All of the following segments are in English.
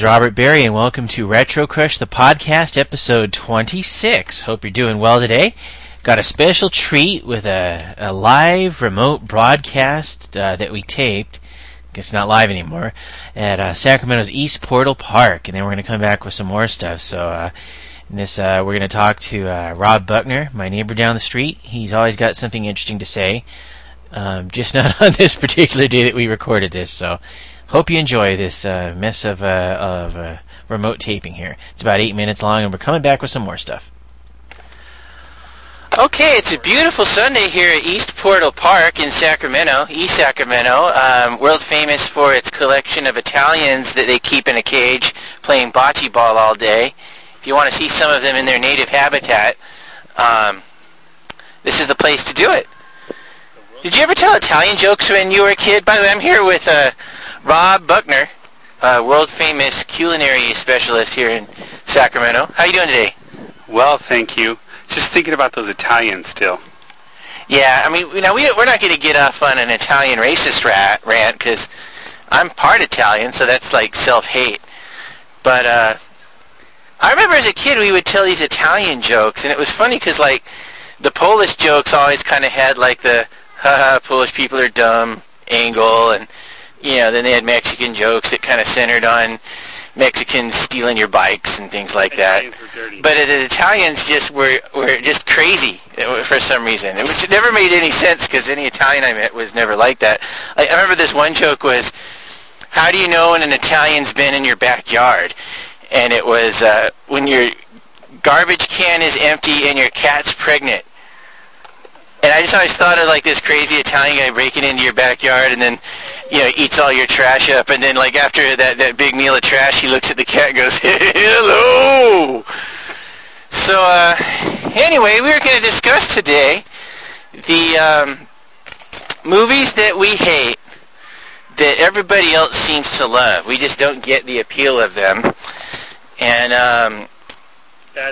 is Robert Berry, and welcome to Retro Crush, the podcast, episode 26. Hope you're doing well today. Got a special treat with a, a live remote broadcast uh, that we taped. It's not live anymore at uh, Sacramento's East Portal Park, and then we're going to come back with some more stuff. So, uh, this, uh, we're going to talk to uh, Rob Buckner, my neighbor down the street. He's always got something interesting to say. Um, just not on this particular day that we recorded this. So, hope you enjoy this uh, mess of uh, of uh, remote taping here. It's about eight minutes long, and we're coming back with some more stuff. Okay, it's a beautiful Sunday here at East Portal Park in Sacramento, East Sacramento, um, world famous for its collection of Italians that they keep in a cage playing bocce ball all day. If you want to see some of them in their native habitat, um, this is the place to do it. Did you ever tell Italian jokes when you were a kid? By the way, I'm here with uh, Rob Buckner, uh, world famous culinary specialist here in Sacramento. How you doing today? Well, thank you. Just thinking about those Italians still. Yeah, I mean, you know, we, we're not going to get off on an Italian racist rat, rant because I'm part Italian, so that's like self-hate. But uh, I remember as a kid we would tell these Italian jokes, and it was funny because like the Polish jokes always kind of had like the haha Polish people are dumb angle, and you know then they had Mexican jokes that kind of centered on Mexicans stealing your bikes and things like Italians that. But the Italians just were were just crazy uh, for some reason, which never made any sense because any Italian I met was never like that. I, I remember this one joke was, "How do you know when an Italian's been in your backyard?" And it was uh, when your garbage can is empty and your cat's pregnant. And I just always thought of like this crazy Italian guy breaking into your backyard and then, you know, eats all your trash up. And then like after that, that big meal of trash, he looks at the cat and goes, hello. So uh, anyway, we were going to discuss today the um, movies that we hate that everybody else seems to love. We just don't get the appeal of them. And um,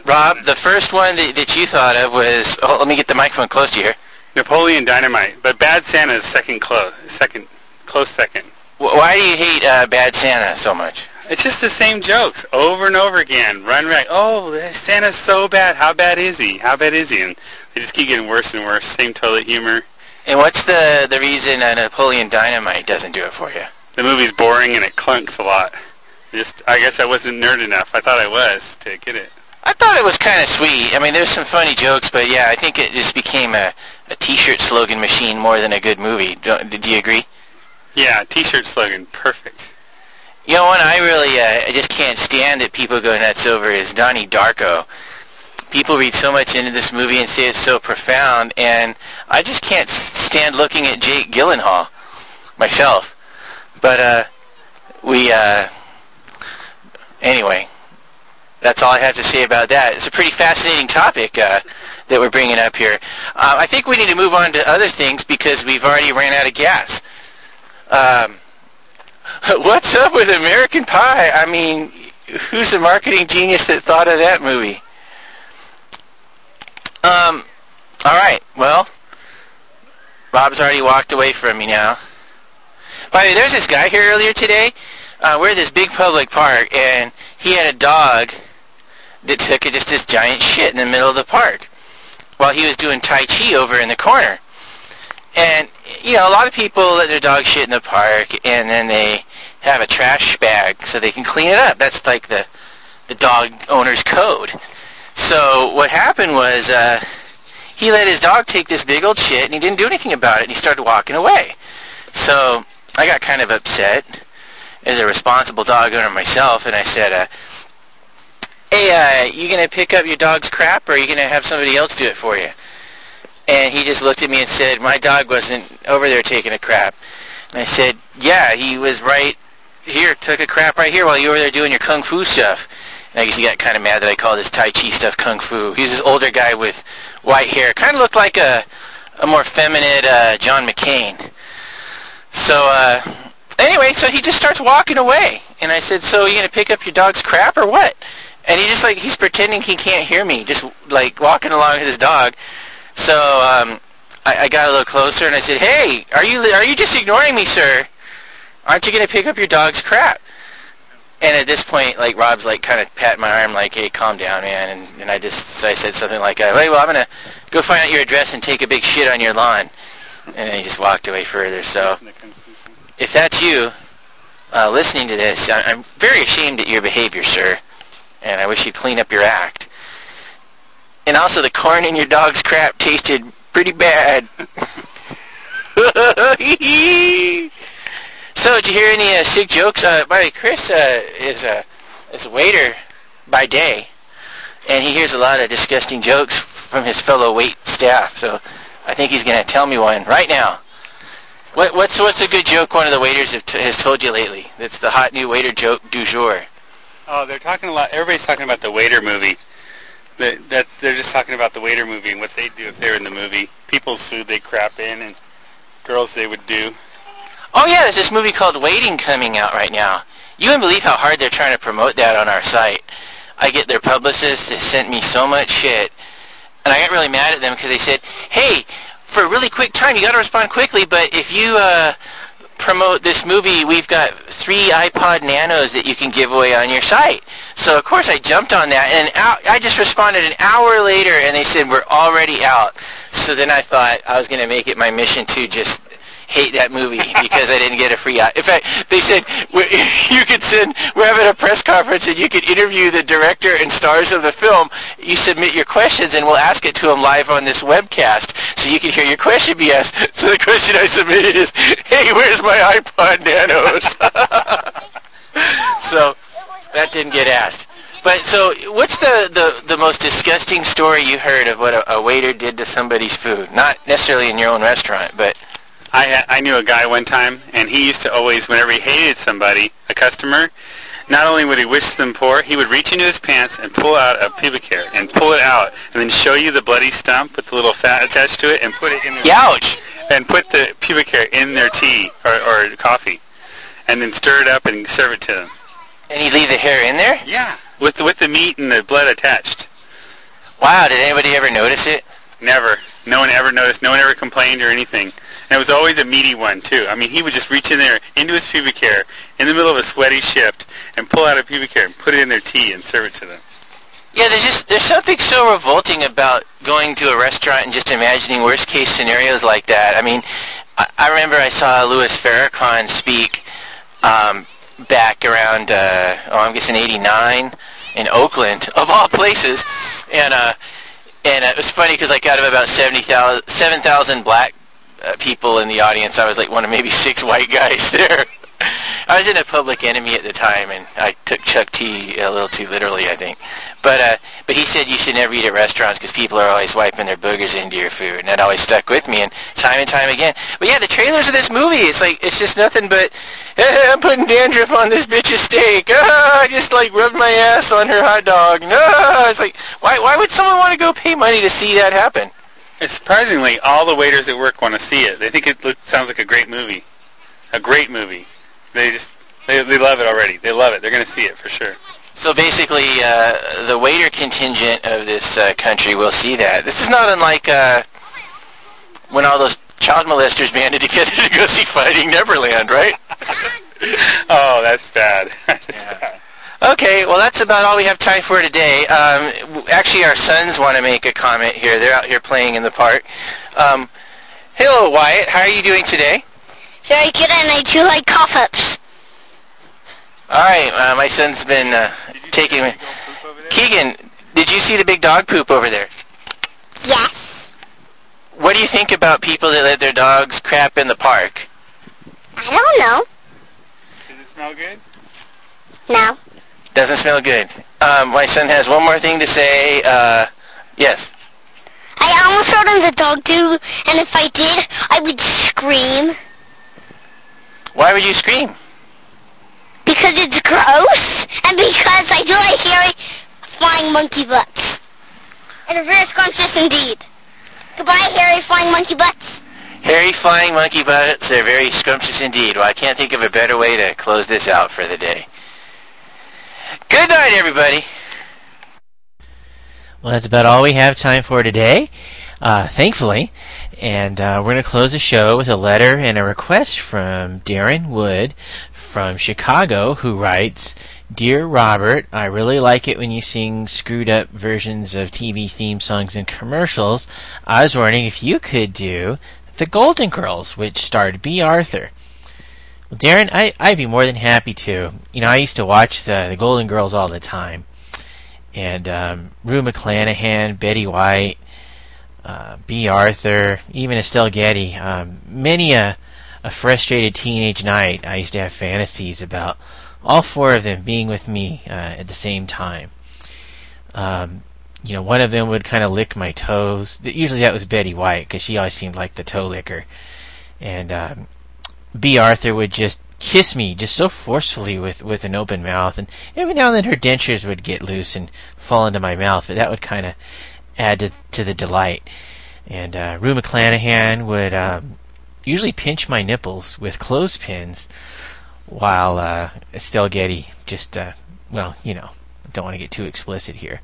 Rob, the first one that, that you thought of was, oh, let me get the microphone close to you here. Napoleon Dynamite, but Bad Santa is second close, second close second. Why do you hate uh, Bad Santa so much? It's just the same jokes over and over again. Run right. Oh, Santa's so bad. How bad is he? How bad is he? And they just keep getting worse and worse. Same toilet humor. And what's the, the reason uh, Napoleon Dynamite doesn't do it for you? The movie's boring and it clunks a lot. Just, I guess I wasn't nerd enough. I thought I was to get it. I thought it was kind of sweet. I mean, there's some funny jokes, but yeah, I think it just became a, a T-shirt slogan machine more than a good movie. Do, do you agree? Yeah, T-shirt slogan, perfect. You know, one I really, uh, I just can't stand that people go nuts over is Donnie Darko. People read so much into this movie and say it's so profound, and I just can't stand looking at Jake Gyllenhaal myself. But uh, we, uh, anyway, that's all I have to say about that. It's a pretty fascinating topic uh, that we're bringing up here. Uh, I think we need to move on to other things because we've already ran out of gas. Um, what's up with American Pie? I mean, who's the marketing genius that thought of that movie? Um, all right. Well, Rob's already walked away from me now. By the way, there's this guy here earlier today. Uh, we're at this big public park, and he had a dog that took just this giant shit in the middle of the park while he was doing Tai Chi over in the corner. And, you know, a lot of people let their dog shit in the park, and then they have a trash bag so they can clean it up. That's like the, the dog owner's code. So what happened was uh, he let his dog take this big old shit, and he didn't do anything about it, and he started walking away. So I got kind of upset as a responsible dog owner myself, and I said, uh, hey, uh, you going to pick up your dog's crap, or are you going to have somebody else do it for you? And he just looked at me and said, my dog wasn't over there taking a crap. And I said, yeah, he was right here, took a crap right here while you were there doing your kung fu stuff. And I guess he got kind of mad that I called his Tai Chi stuff kung fu. He's this older guy with white hair. Kind of looked like a, a more feminine uh, John McCain. So, uh, anyway, so he just starts walking away. And I said, so you going to pick up your dog's crap or what? And he just like, he's pretending he can't hear me, just like walking along with his dog. So, um, I, I got a little closer and I said, hey, are you, are you just ignoring me, sir? Aren't you going to pick up your dog's crap? and at this point, like Rob's like kind of patting my arm, like, "Hey, calm down, man." And, and I just I said something like, uh, "Hey, well, I'm gonna go find out your address and take a big shit on your lawn." And he just walked away further. So if that's you uh, listening to this, I- I'm very ashamed at your behavior, sir, and I wish you'd clean up your act. And also, the corn in your dog's crap tasted pretty bad. so, did you hear any uh, sick jokes? Uh, by the way, Chris uh, is a is a waiter by day, and he hears a lot of disgusting jokes from his fellow wait staff. So, I think he's going to tell me one right now. What, what's what's a good joke one of the waiters has told you lately? That's the hot new waiter joke du jour. Oh, they're talking a lot. Everybody's talking about the Waiter movie. That, that they're just talking about the Waiter movie and what they'd do if they were in the movie. People's food they crap in and girls they would do. Oh yeah, there's this movie called Waiting coming out right now. You wouldn't believe how hard they're trying to promote that on our site. I get their publicist has sent me so much shit, and I got really mad at them because they said, "Hey, for a really quick time, you got to respond quickly. But if you uh, promote this movie, we've got three iPod Nanos that you can give away on your site." So of course I jumped on that, and I just responded an hour later, and they said we're already out. So then I thought I was going to make it my mission to just hate that movie because I didn't get a free. In fact, they said you could send. We're having a press conference and you could interview the director and stars of the film. You submit your questions and we'll ask it to them live on this webcast, so you can hear your question be asked. So the question I submitted is, "Hey, where's my iPod Nanos?" so that didn't get asked. But so, what's the, the, the most disgusting story you heard of what a, a waiter did to somebody's food? Not necessarily in your own restaurant, but I I knew a guy one time, and he used to always, whenever he hated somebody, a customer, not only would he wish them poor, he would reach into his pants and pull out a pubic hair and pull it out, and then show you the bloody stump with the little fat attached to it, and put it in their Youch! and put the pubic hair in their tea or, or coffee, and then stir it up and serve it to them. And he leave the hair in there? Yeah, with the, with the meat and the blood attached. Wow, did anybody ever notice it? Never. No one ever noticed. No one ever complained or anything. And it was always a meaty one too. I mean, he would just reach in there into his pubic hair in the middle of a sweaty shift and pull out a pubic hair and put it in their tea and serve it to them. Yeah, there's just there's something so revolting about going to a restaurant and just imagining worst case scenarios like that. I mean, I, I remember I saw Louis Farrakhan speak um, back around uh, oh I'm guessing '89 in Oakland of all places, and uh, and it was funny because like out of about 70,000 7,000 black uh, people in the audience, I was like one of maybe six white guys there. I was in a Public Enemy at the time, and I took Chuck D a little too literally, I think. But uh, but he said you should never eat at restaurants because people are always wiping their boogers into your food, and that always stuck with me, and time and time again. But yeah, the trailers of this movie, it's like it's just nothing but I'm putting dandruff on this bitch's steak. Ah, I just like rubbed my ass on her hot dog. No, it's like why why would someone want to go pay money to see that happen? And surprisingly, all the waiters at work want to see it. They think it looks, sounds like a great movie. A great movie. They just, they, they love it already. They love it. They're going to see it for sure. So basically, uh, the waiter contingent of this uh, country will see that. This is not unlike uh, when all those child molesters banded together to go see Finding Neverland, right? Oh, that's bad. That's Yeah. bad. Okay, well that's about all we have time for today. Um, actually, our sons want to make a comment here. They're out here playing in the park. Um, hello, Wyatt. How are you doing today? Very good, and I do like cough-ups. All right, uh, my son's been uh, taking me. Keegan, did you see the big dog poop over there? Yes. What do you think about people that let their dogs crap in the park? I don't know. Does it smell good? No. Doesn't smell good. Um, my son has one more thing to say. Uh, yes. I almost wrote on the dog too, and if I did, I would scream. Why would you scream? Because it's gross, and because I do like hairy flying monkey butts. And they're very scrumptious indeed. Goodbye, hairy flying monkey butts. Hairy flying monkey butts, they're very scrumptious indeed. Well, I can't think of a better way to close this out for the day. Good night, everybody. Well, that's about all we have time for today, uh, thankfully. And uh, we're going to close the show with a letter and a request from Darren Wood from Chicago, who writes, Dear Robert, I really like it when you sing screwed up versions of TV theme songs and commercials. I was wondering if you could do The Golden Girls, which starred Bea Arthur. Well, Darren, I, I'd be more than happy to. You know, I used to watch the, the Golden Girls all the time. And um, Rue McClanahan, Betty White, uh, Bea Arthur, even Estelle Getty. Um, many a, a frustrated teenage night, I used to have fantasies about all four of them being with me uh, at the same time. Um, you know, one of them would kind of lick my toes. Usually that was Betty White because she always seemed like the toe licker. And um, Bea Arthur would just kiss me just so forcefully with, with an open mouth. And every now and then her dentures would get loose and fall into my mouth, but that would kind of add to, to the delight. And uh, Rue McClanahan would um, usually pinch my nipples with clothespins while uh, Estelle Getty just, uh, well, you know, don't want to get too explicit here.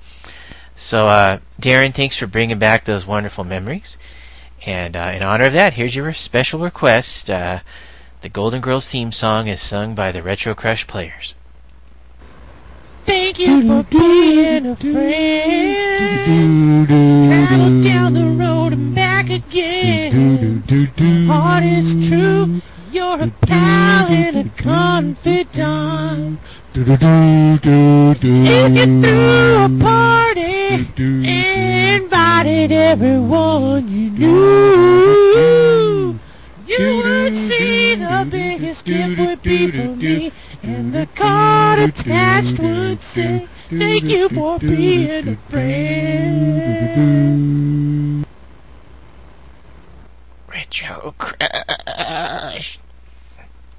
So, uh, Darren, thanks for bringing back those wonderful memories. And uh, in honor of that, here's your special request. The Golden Girls theme song is sung by the Retro Crush Players. Thank you for being a friend. Travel down the road and back again. Heart is true. You're a pal and a confidant. If you threw a party, invited everyone attached would say, thank you for being a friend. Retro Crush.